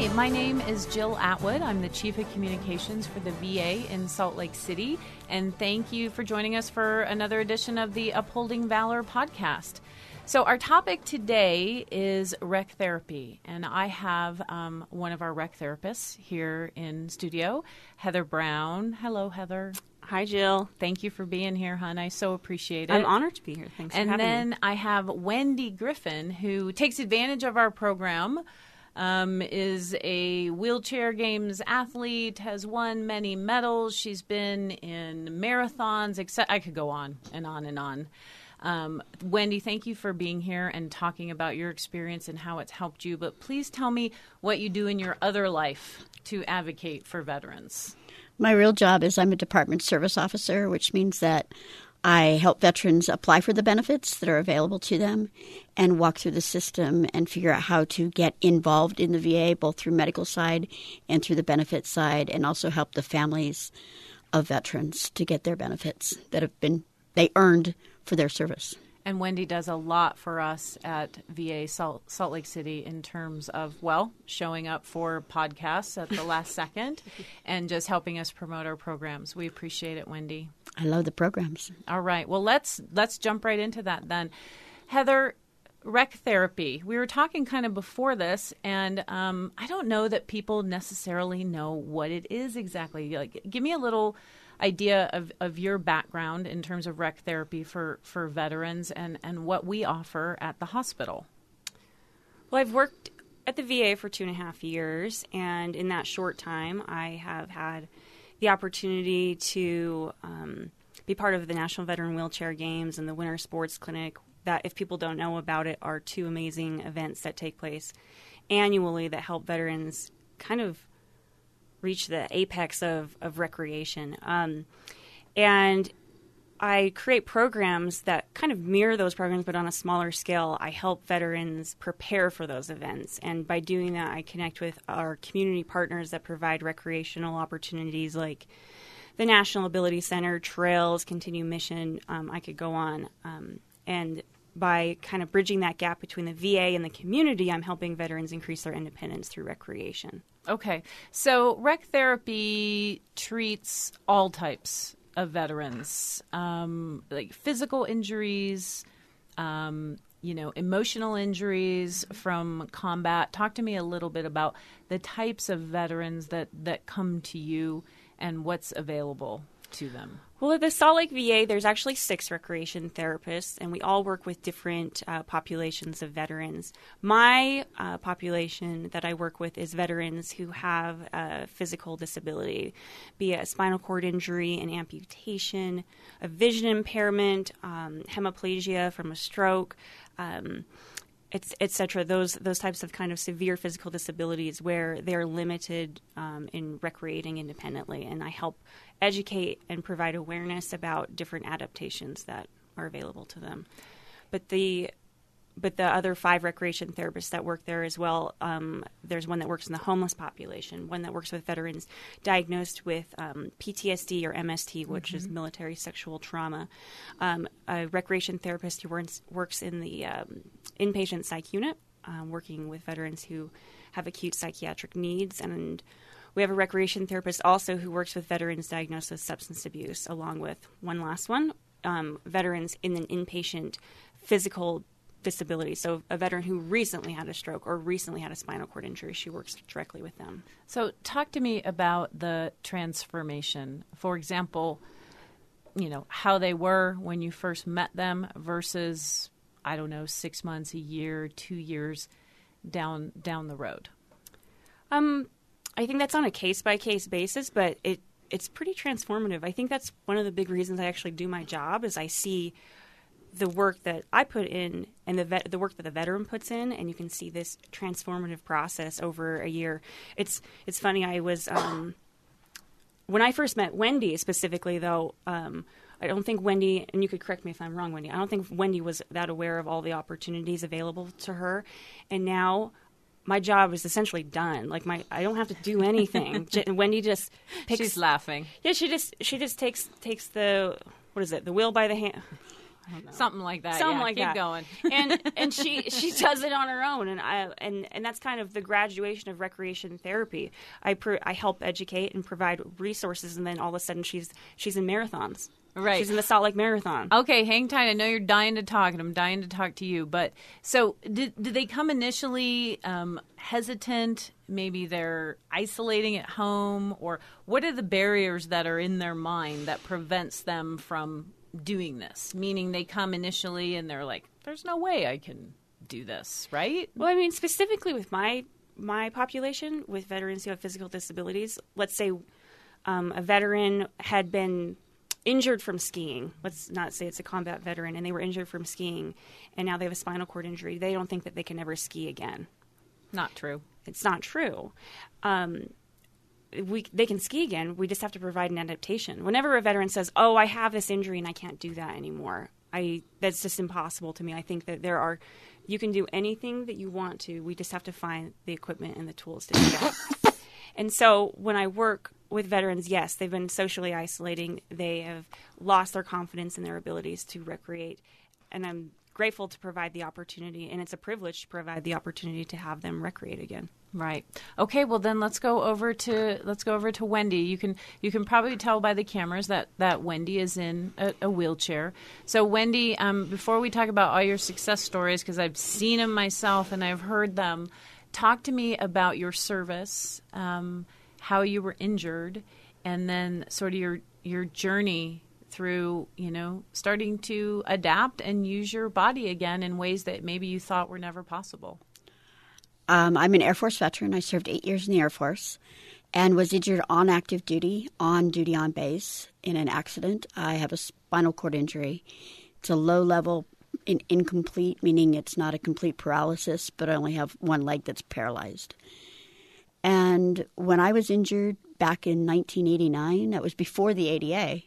Hi, my name is Jill Atwood. I'm the Chief of Communications for the VA in Salt Lake City. And thank you for joining us for another edition of the Upholding Valor podcast. So, our topic today is rec therapy. And I have um, one of our rec therapists here in studio, Heather Brown. Hello, Heather. Hi, Jill. Thank you for being here, hon. I so appreciate it. I'm honored to be here. Thanks and for having me. And then me. I have Wendy Griffin, who takes advantage of our program. Um, is a wheelchair games athlete, has won many medals. She's been in marathons, etc. I could go on and on and on. Um, Wendy, thank you for being here and talking about your experience and how it's helped you. But please tell me what you do in your other life to advocate for veterans. My real job is I'm a department service officer, which means that I help veterans apply for the benefits that are available to them and walk through the system and figure out how to get involved in the VA, both through medical side and through the benefits side, and also help the families of veterans to get their benefits that have been they earned for their service. And Wendy does a lot for us at VA Salt, Salt Lake City in terms of, well, showing up for podcasts at the last second and just helping us promote our programs. We appreciate it, Wendy. I love the programs. All right. Well, let's let's jump right into that then. Heather, rec therapy. We were talking kind of before this, and um, I don't know that people necessarily know what it is exactly. Like, give me a little idea of, of your background in terms of rec therapy for, for veterans and, and what we offer at the hospital. Well, I've worked at the VA for two and a half years, and in that short time, I have had the opportunity to um, be part of the National Veteran Wheelchair Games and the Winter Sports Clinic. That, if people don't know about it, are two amazing events that take place annually that help veterans kind of reach the apex of, of recreation. Um, and I create programs that kind of mirror those programs, but on a smaller scale. I help veterans prepare for those events. And by doing that, I connect with our community partners that provide recreational opportunities like the National Ability Center, trails, Continue Mission. Um, I could go on. Um, and by kind of bridging that gap between the VA and the community, I'm helping veterans increase their independence through recreation. Okay. So, rec therapy treats all types of veterans, um, like physical injuries, um, you know, emotional injuries from combat. Talk to me a little bit about the types of veterans that, that come to you and what's available to them. Well, at the Salt Lake VA, there's actually six recreation therapists, and we all work with different uh, populations of veterans. My uh, population that I work with is veterans who have a physical disability, be it a spinal cord injury, an amputation, a vision impairment, um, hemiplegia from a stroke. Um, etc. Those those types of kind of severe physical disabilities where they're limited um, in recreating independently, and I help educate and provide awareness about different adaptations that are available to them. But the but the other five recreation therapists that work there as well. Um, there's one that works in the homeless population, one that works with veterans diagnosed with um, PTSD or MST, which mm-hmm. is military sexual trauma. Um, a recreation therapist who works, works in the um, inpatient psych unit, uh, working with veterans who have acute psychiatric needs. And we have a recreation therapist also who works with veterans diagnosed with substance abuse, along with one last one, um, veterans in an inpatient physical disability. So a veteran who recently had a stroke or recently had a spinal cord injury, she works directly with them. So talk to me about the transformation. For example, you know, how they were when you first met them versus I don't know, 6 months, a year, 2 years down down the road. Um I think that's on a case by case basis, but it it's pretty transformative. I think that's one of the big reasons I actually do my job is I see the work that I put in and the vet, the work that the veteran puts in, and you can see this transformative process over a year. It's it's funny. I was um, when I first met Wendy specifically, though. Um, I don't think Wendy, and you could correct me if I'm wrong, Wendy. I don't think Wendy was that aware of all the opportunities available to her, and now my job is essentially done. Like my, I don't have to do anything. Wendy just picks. She's laughing. Yeah, she just she just takes takes the what is it? The wheel by the hand. Something like that. something yeah, like keep that. going. and and she she does it on her own, and I and and that's kind of the graduation of recreation therapy. I pr- I help educate and provide resources, and then all of a sudden she's she's in marathons. Right. She's in the Salt Lake Marathon. Okay, hang tight. I know you're dying to talk, and I'm dying to talk to you. But so, did, did they come initially um, hesitant? Maybe they're isolating at home, or what are the barriers that are in their mind that prevents them from doing this? Meaning, they come initially and they're like, "There's no way I can do this," right? Well, I mean, specifically with my my population, with veterans who have physical disabilities, let's say um, a veteran had been injured from skiing. Let's not say it's a combat veteran, and they were injured from skiing, and now they have a spinal cord injury. They don't think that they can ever ski again. Not true. It's not true. Um, we they can ski again. We just have to provide an adaptation. Whenever a veteran says, "Oh, I have this injury and I can't do that anymore," I that's just impossible to me. I think that there are you can do anything that you want to. We just have to find the equipment and the tools to do that. And so when I work with veterans, yes, they've been socially isolating. They have lost their confidence in their abilities to recreate, and I'm grateful to provide the opportunity. And it's a privilege to provide the opportunity to have them recreate again. Right. Okay. Well, then let's go over to let's go over to Wendy. You can you can probably tell by the cameras that that Wendy is in a, a wheelchair. So, Wendy, um, before we talk about all your success stories, because I've seen them myself and I've heard them, talk to me about your service, um, how you were injured, and then sort of your your journey through you know starting to adapt and use your body again in ways that maybe you thought were never possible. Um, I'm an Air Force veteran. I served eight years in the Air Force and was injured on active duty, on duty on base in an accident. I have a spinal cord injury. It's a low level, in, incomplete, meaning it's not a complete paralysis, but I only have one leg that's paralyzed. And when I was injured back in 1989, that was before the ADA.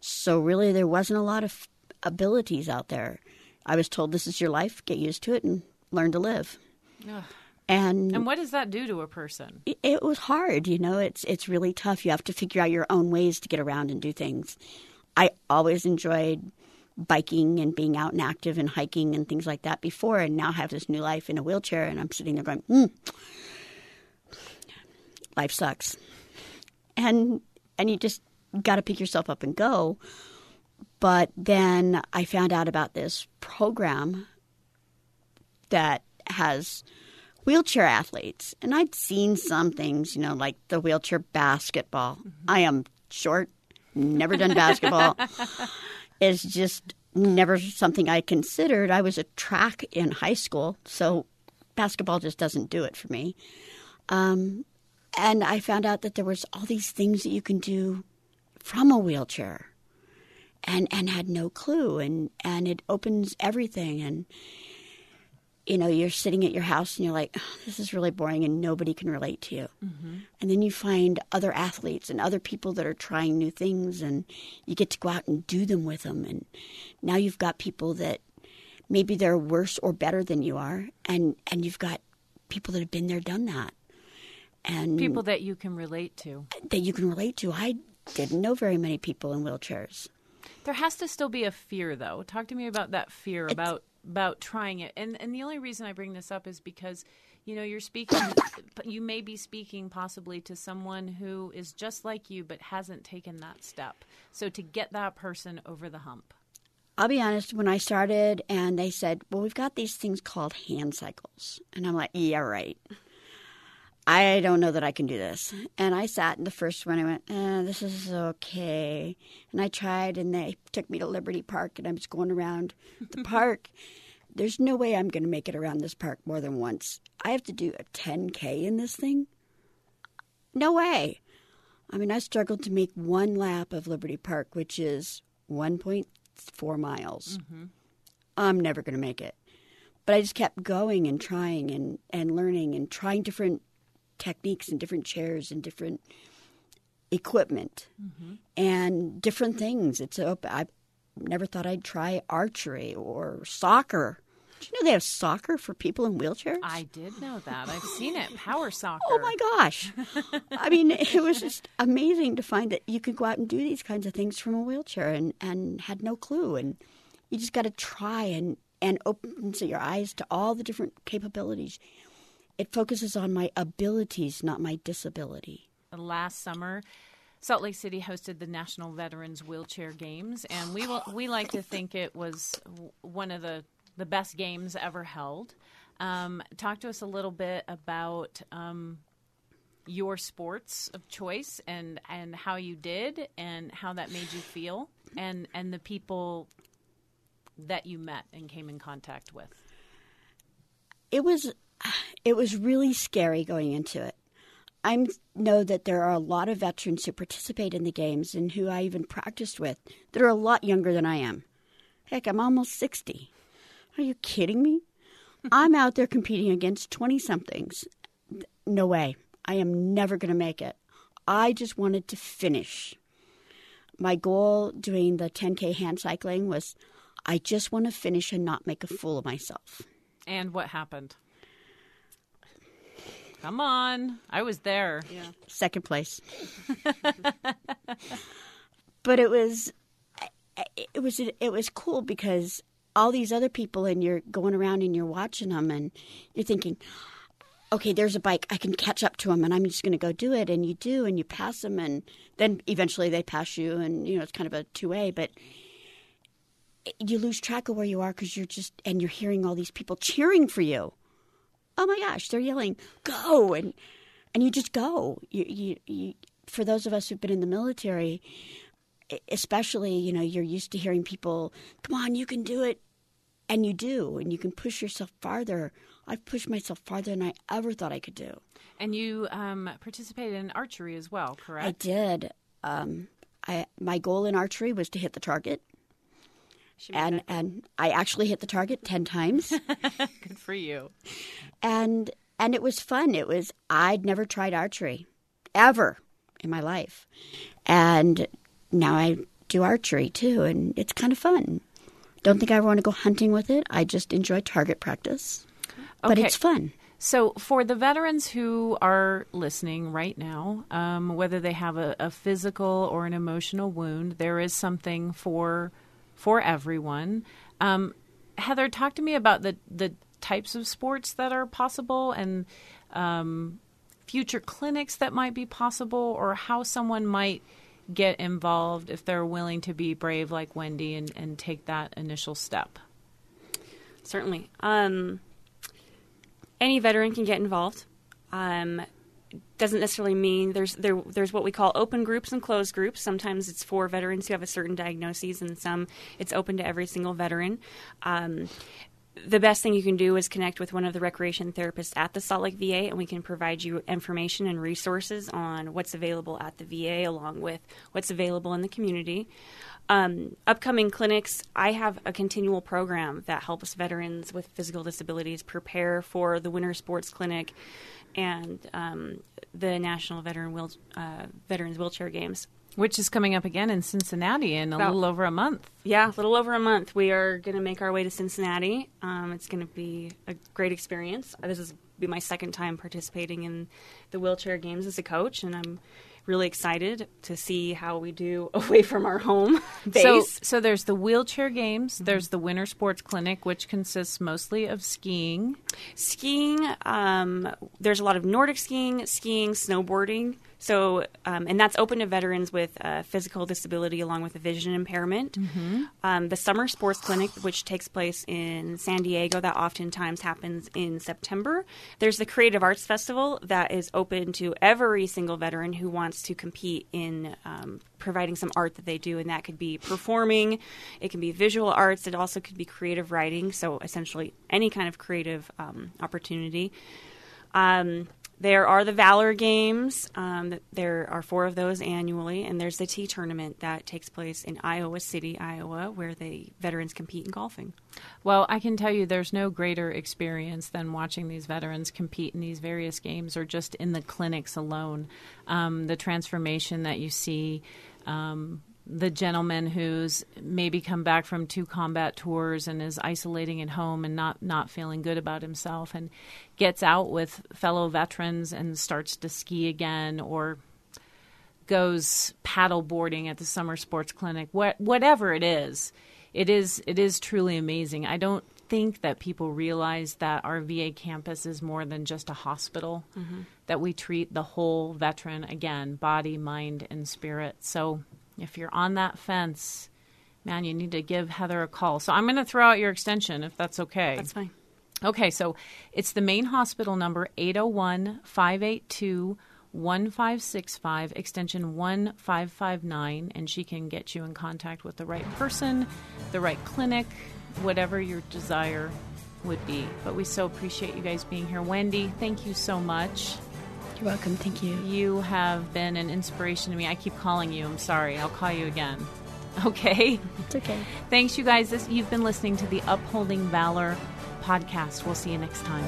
So really, there wasn't a lot of abilities out there. I was told, this is your life, get used to it, and learn to live. Ugh. And And what does that do to a person? it- it was hard you know it's it's really tough you have to figure out your own ways to get around and do things i always enjoyed biking and being out and active and hiking and things like that before and now have this new life in a wheelchair and i'm sitting there going hmm life sucks and and you just got to pick yourself up and go but then i found out about this program that has wheelchair athletes. And I'd seen some things, you know, like the wheelchair basketball. I am short, never done basketball. it's just never something I considered. I was a track in high school, so basketball just doesn't do it for me. Um, and I found out that there was all these things that you can do from a wheelchair and and had no clue and and it opens everything and you know, you're sitting at your house and you're like, oh, this is really boring and nobody can relate to you. Mm-hmm. And then you find other athletes and other people that are trying new things and you get to go out and do them with them. And now you've got people that maybe they're worse or better than you are. And, and you've got people that have been there, done that. And People that you can relate to. that you can relate to. I didn't know very many people in wheelchairs. There has to still be a fear, though. Talk to me about that fear about about trying it. And and the only reason I bring this up is because you know you're speaking. you may be speaking possibly to someone who is just like you but hasn't taken that step. So to get that person over the hump. I'll be honest, when I started and they said, well, we've got these things called hand cycles. And I'm like, yeah, right. I don't know that I can do this. And I sat in the first one. I went, eh, this is okay. And I tried, and they took me to Liberty Park, and I was going around the park. There's no way I'm going to make it around this park more than once. I have to do a 10K in this thing? No way. I mean, I struggled to make one lap of Liberty Park, which is 1.4 miles. I'm never going to make it. But I just kept going and trying and, and learning and trying different techniques and different chairs and different equipment mm-hmm. and different things. It's op- I never thought I'd try archery or soccer. Do you know they have soccer for people in wheelchairs? I did know that. I've seen it. Power soccer. Oh my gosh. I mean, it was just amazing to find that you could go out and do these kinds of things from a wheelchair and, and had no clue. And You just got to try and and opens your eyes to all the different capabilities. It focuses on my abilities, not my disability. Last summer, Salt Lake City hosted the National Veterans Wheelchair Games, and we will, we like to think it was one of the the best games ever held. Um, talk to us a little bit about um, your sports of choice and and how you did and how that made you feel and and the people that you met and came in contact with. It was it was really scary going into it. I know that there are a lot of veterans who participate in the games and who I even practiced with that are a lot younger than I am. Heck, I'm almost 60. Are you kidding me? I'm out there competing against 20 somethings. No way. I am never going to make it. I just wanted to finish. My goal doing the 10K hand cycling was I just want to finish and not make a fool of myself. And what happened? Come on. I was there. Yeah. Second place. but it was it was it was cool because all these other people and you're going around and you're watching them and you're thinking okay there's a bike i can catch up to them and i'm just going to go do it and you do and you pass them and then eventually they pass you and you know it's kind of a two way but you lose track of where you are because you're just and you're hearing all these people cheering for you oh my gosh they're yelling go! And and you just go. You, you, you for those of us who've been in the military especially you know you're used to hearing people come on you can do it. And you do and you can push yourself farther. I've pushed myself farther than i ever thought i could do. And you um, participated in archery as well correct? i did. Um, I, my goal in archery was to hit the target and and i actually hit the target 10 times good for you and and it was fun it was i'd never tried archery ever in my life and now i do archery too and it's kind of fun don't think I want to go hunting with it. I just enjoy target practice. Okay. But it's fun. So, for the veterans who are listening right now, um, whether they have a, a, physical or an emotional wound, there is something for for everyone. Um, Heather, talk to me about the the types of sports that are possible and um, future clinics that might be possible, or how someone might get involved if they're willing to be brave like Wendy and, and take that initial step? Certainly. Um, any veteran can get involved. Um, doesn't necessarily mean there's there there's what we call open groups and closed groups. Sometimes it's for veterans who have a certain diagnosis, and some it's open to every single veteran. Um, the best thing you can do is connect with one of the recreation therapists at the Salt Lake VA, and we can provide you information and resources on what's available at the VA along with what's available in the community. Um, upcoming clinics, I have a continual program that helps veterans with physical disabilities prepare for the Winter Sports Clinic and um, the National Veteran Wheel, uh, Veterans Wheelchair Games. Which is coming up again in Cincinnati in a About, little over a month. Yeah, a little over a month. We are going to make our way to Cincinnati. Um, it's going to be a great experience. This is be my second time participating in the wheelchair games as a coach, and I'm really excited to see how we do away from our home base. So, so there's the wheelchair games. Mm-hmm. There's the winter sports clinic, which consists mostly of skiing. Skiing. Um, there's a lot of Nordic skiing, skiing, snowboarding. So, um, and that's open to veterans with a physical disability along with a vision impairment. Mm-hmm. Um, the Summer Sports Clinic, which takes place in San Diego, that oftentimes happens in September. There's the Creative Arts Festival that is open to every single veteran who wants to compete in um, providing some art that they do, and that could be performing, it can be visual arts, it also could be creative writing. So, essentially, any kind of creative um, opportunity. Um, there are the Valor Games. Um, there are four of those annually, and there's the TEE Tournament that takes place in Iowa City, Iowa, where the veterans compete in golfing. Well, I can tell you there's no greater experience than watching these veterans compete in these various games or just in the clinics alone. Um, the transformation that you see. Um, the gentleman who's maybe come back from two combat tours and is isolating at home and not not feeling good about himself and gets out with fellow veterans and starts to ski again or goes paddle boarding at the summer sports clinic what, whatever it is it is it is truly amazing. I don't think that people realize that our VA campus is more than just a hospital. Mm-hmm. That we treat the whole veteran again, body, mind, and spirit. So if you're on that fence, man, you need to give Heather a call. So I'm going to throw out your extension if that's okay. That's fine. Okay, so it's the main hospital number 801 582 1565, extension 1559, and she can get you in contact with the right person, the right clinic, whatever your desire would be. But we so appreciate you guys being here. Wendy, thank you so much. You're welcome. Thank you. You have been an inspiration to me. I keep calling you. I'm sorry. I'll call you again. Okay. It's okay. Thanks, you guys. This, you've been listening to the Upholding Valor podcast. We'll see you next time.